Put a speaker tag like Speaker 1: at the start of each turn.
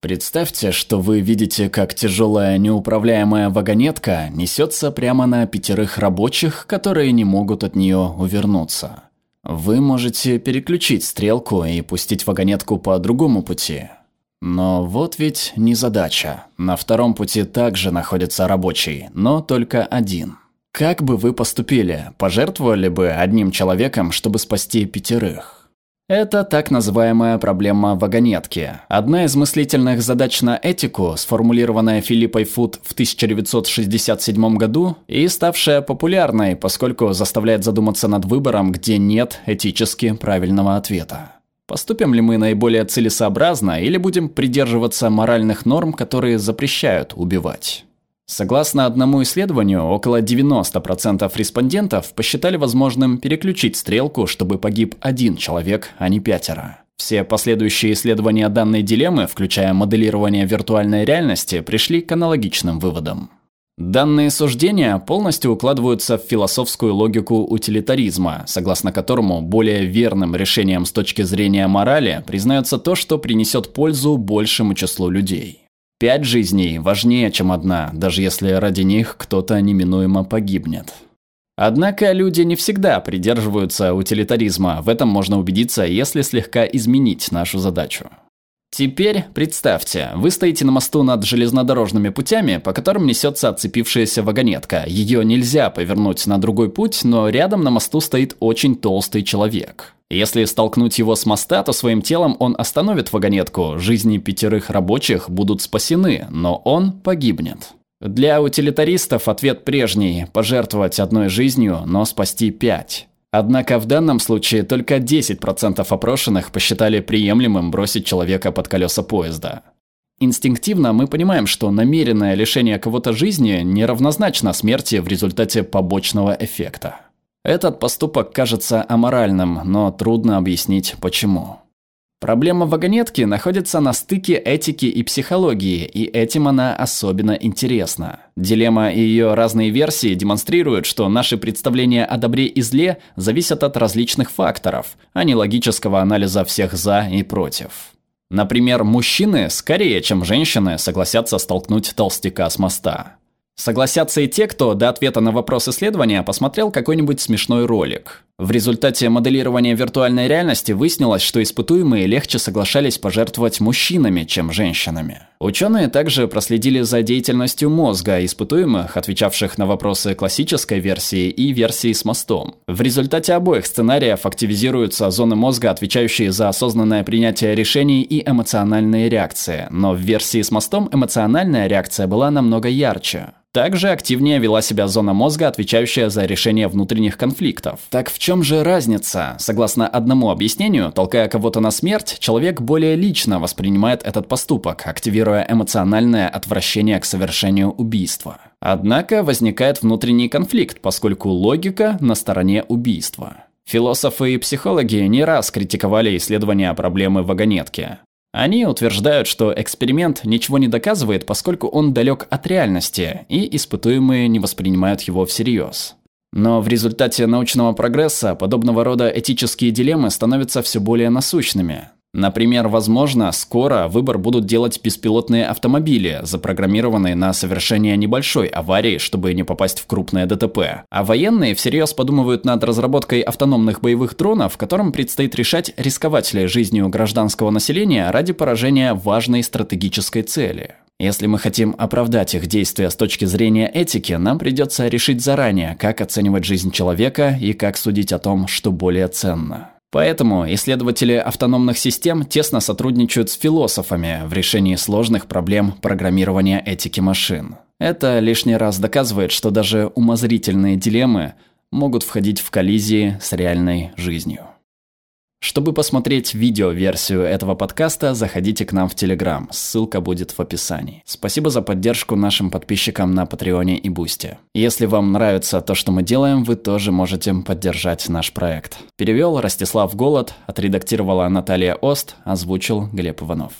Speaker 1: Представьте, что вы видите, как тяжелая неуправляемая вагонетка несется прямо на пятерых рабочих, которые не могут от нее увернуться. Вы можете переключить стрелку и пустить вагонетку по другому пути. Но вот ведь не задача. На втором пути также находится рабочий, но только один. Как бы вы поступили? Пожертвовали бы одним человеком, чтобы спасти пятерых? Это так называемая проблема вагонетки. Одна из мыслительных задач на этику, сформулированная Филиппой Фуд в 1967 году и ставшая популярной, поскольку заставляет задуматься над выбором, где нет этически правильного ответа. Поступим ли мы наиболее целесообразно или будем придерживаться моральных норм, которые запрещают убивать? Согласно одному исследованию, около 90% респондентов посчитали возможным переключить стрелку, чтобы погиб один человек, а не пятеро. Все последующие исследования данной дилеммы, включая моделирование виртуальной реальности, пришли к аналогичным выводам. Данные суждения полностью укладываются в философскую логику утилитаризма, согласно которому более верным решением с точки зрения морали признается то, что принесет пользу большему числу людей. Пять жизней важнее, чем одна, даже если ради них кто-то неминуемо погибнет. Однако люди не всегда придерживаются утилитаризма, в этом можно убедиться, если слегка изменить нашу задачу. Теперь представьте, вы стоите на мосту над железнодорожными путями, по которым несется отцепившаяся вагонетка. Ее нельзя повернуть на другой путь, но рядом на мосту стоит очень толстый человек. Если столкнуть его с моста, то своим телом он остановит вагонетку, жизни пятерых рабочих будут спасены, но он погибнет. Для утилитаристов ответ прежний – пожертвовать одной жизнью, но спасти пять. Однако в данном случае только 10% опрошенных посчитали приемлемым бросить человека под колеса поезда. Инстинктивно мы понимаем, что намеренное лишение кого-то жизни неравнозначно смерти в результате побочного эффекта. Этот поступок кажется аморальным, но трудно объяснить почему. Проблема вагонетки находится на стыке этики и психологии, и этим она особенно интересна. Дилемма и ее разные версии демонстрируют, что наши представления о добре и зле зависят от различных факторов, а не логического анализа всех «за» и «против». Например, мужчины скорее, чем женщины, согласятся столкнуть толстяка с моста. Согласятся и те, кто до ответа на вопрос исследования посмотрел какой-нибудь смешной ролик. В результате моделирования виртуальной реальности выяснилось, что испытуемые легче соглашались пожертвовать мужчинами, чем женщинами. Ученые также проследили за деятельностью мозга испытуемых, отвечавших на вопросы классической версии и версии с мостом. В результате обоих сценариев активизируются зоны мозга, отвечающие за осознанное принятие решений и эмоциональные реакции, но в версии с мостом эмоциональная реакция была намного ярче. Также активнее вела себя зона мозга, отвечающая за решение внутренних конфликтов. Так в чем же разница? Согласно одному объяснению, толкая кого-то на смерть, человек более лично воспринимает этот поступок, активируя эмоциональное отвращение к совершению убийства. Однако возникает внутренний конфликт, поскольку логика на стороне убийства. Философы и психологи не раз критиковали исследования проблемы вагонетки. Они утверждают, что эксперимент ничего не доказывает, поскольку он далек от реальности, и испытуемые не воспринимают его всерьез. Но в результате научного прогресса подобного рода этические дилеммы становятся все более насущными. Например, возможно, скоро выбор будут делать беспилотные автомобили, запрограммированные на совершение небольшой аварии, чтобы не попасть в крупное ДТП. А военные всерьез подумывают над разработкой автономных боевых дронов, которым предстоит решать, рисковать ли жизнью гражданского населения ради поражения важной стратегической цели. Если мы хотим оправдать их действия с точки зрения этики, нам придется решить заранее, как оценивать жизнь человека и как судить о том, что более ценно. Поэтому исследователи автономных систем тесно сотрудничают с философами в решении сложных проблем программирования этики машин. Это лишний раз доказывает, что даже умозрительные дилеммы могут входить в коллизии с реальной жизнью. Чтобы посмотреть видео-версию этого подкаста, заходите к нам в Телеграм, ссылка будет в описании. Спасибо за поддержку нашим подписчикам на Патреоне и Бусте. Если вам нравится то, что мы делаем, вы тоже можете поддержать наш проект. Перевел Ростислав Голод, отредактировала Наталья Ост, озвучил Глеб Иванов.